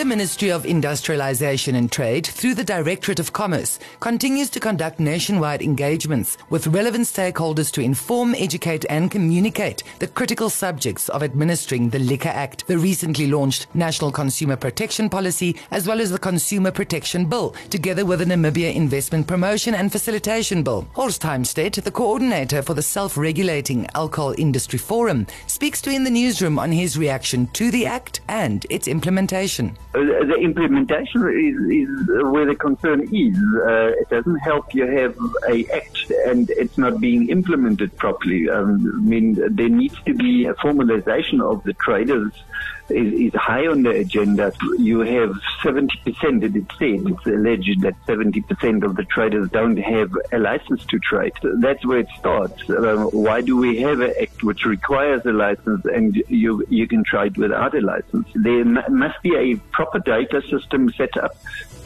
The Ministry of Industrialisation and Trade, through the Directorate of Commerce, continues to conduct nationwide engagements with relevant stakeholders to inform, educate, and communicate the critical subjects of administering the Liquor Act, the recently launched National Consumer Protection Policy, as well as the Consumer Protection Bill, together with the Namibia Investment Promotion and Facilitation Bill. Horst Heimstadt, the coordinator for the Self Regulating Alcohol Industry Forum, speaks to In the Newsroom on his reaction to the Act and its implementation. Uh, the implementation is, is where the concern is. Uh, it doesn't help you have a act and it's not being implemented properly. Um, I mean, there needs to be a formalization of the traders is, is high on the agenda. You have 70%, it is said, it's alleged that 70% of the traders don't have a license to trade. That's where it starts. Uh, why do we have an act which requires a license and you, you can trade without a license? There m- must be a proper data system set up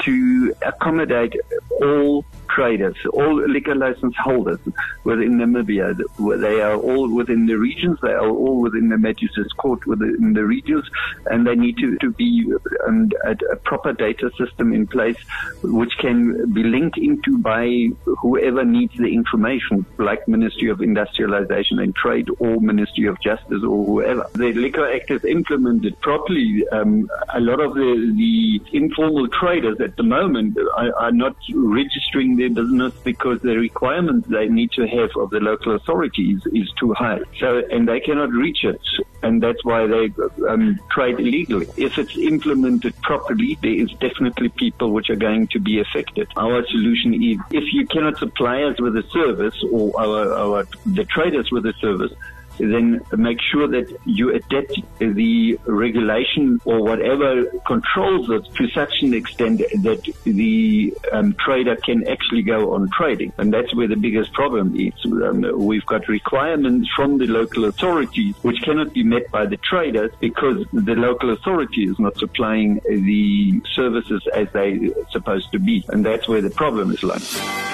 to accommodate all traders, all liquor license holders within Namibia. They are all within the regions. They are all within the Magistrates Court within the regions, and they need to, to be um, a, a, proper data system in place which can be linked into by whoever needs the information, like Ministry of Industrialization and Trade or Ministry of Justice or whoever. The Liquor Act is implemented properly. Um, a lot of the, the informal traders at the moment are, are not registering their business because the requirements they need to have of the local authorities is too high. So, and they cannot reach it. And that's why they um, trade illegally. If it's implemented properly, there is definitely people which are going to be affected. Our solution is if you cannot supply us with a service or our, our the traders with a service, then make sure that you adapt the regulation or whatever controls it to such an extent that the um, trader can actually go on trading. And that's where the biggest problem is. Um, we've got requirements from the local authorities which cannot be met by the traders because the local authority is not supplying the services as they are supposed to be. And that's where the problem is lying.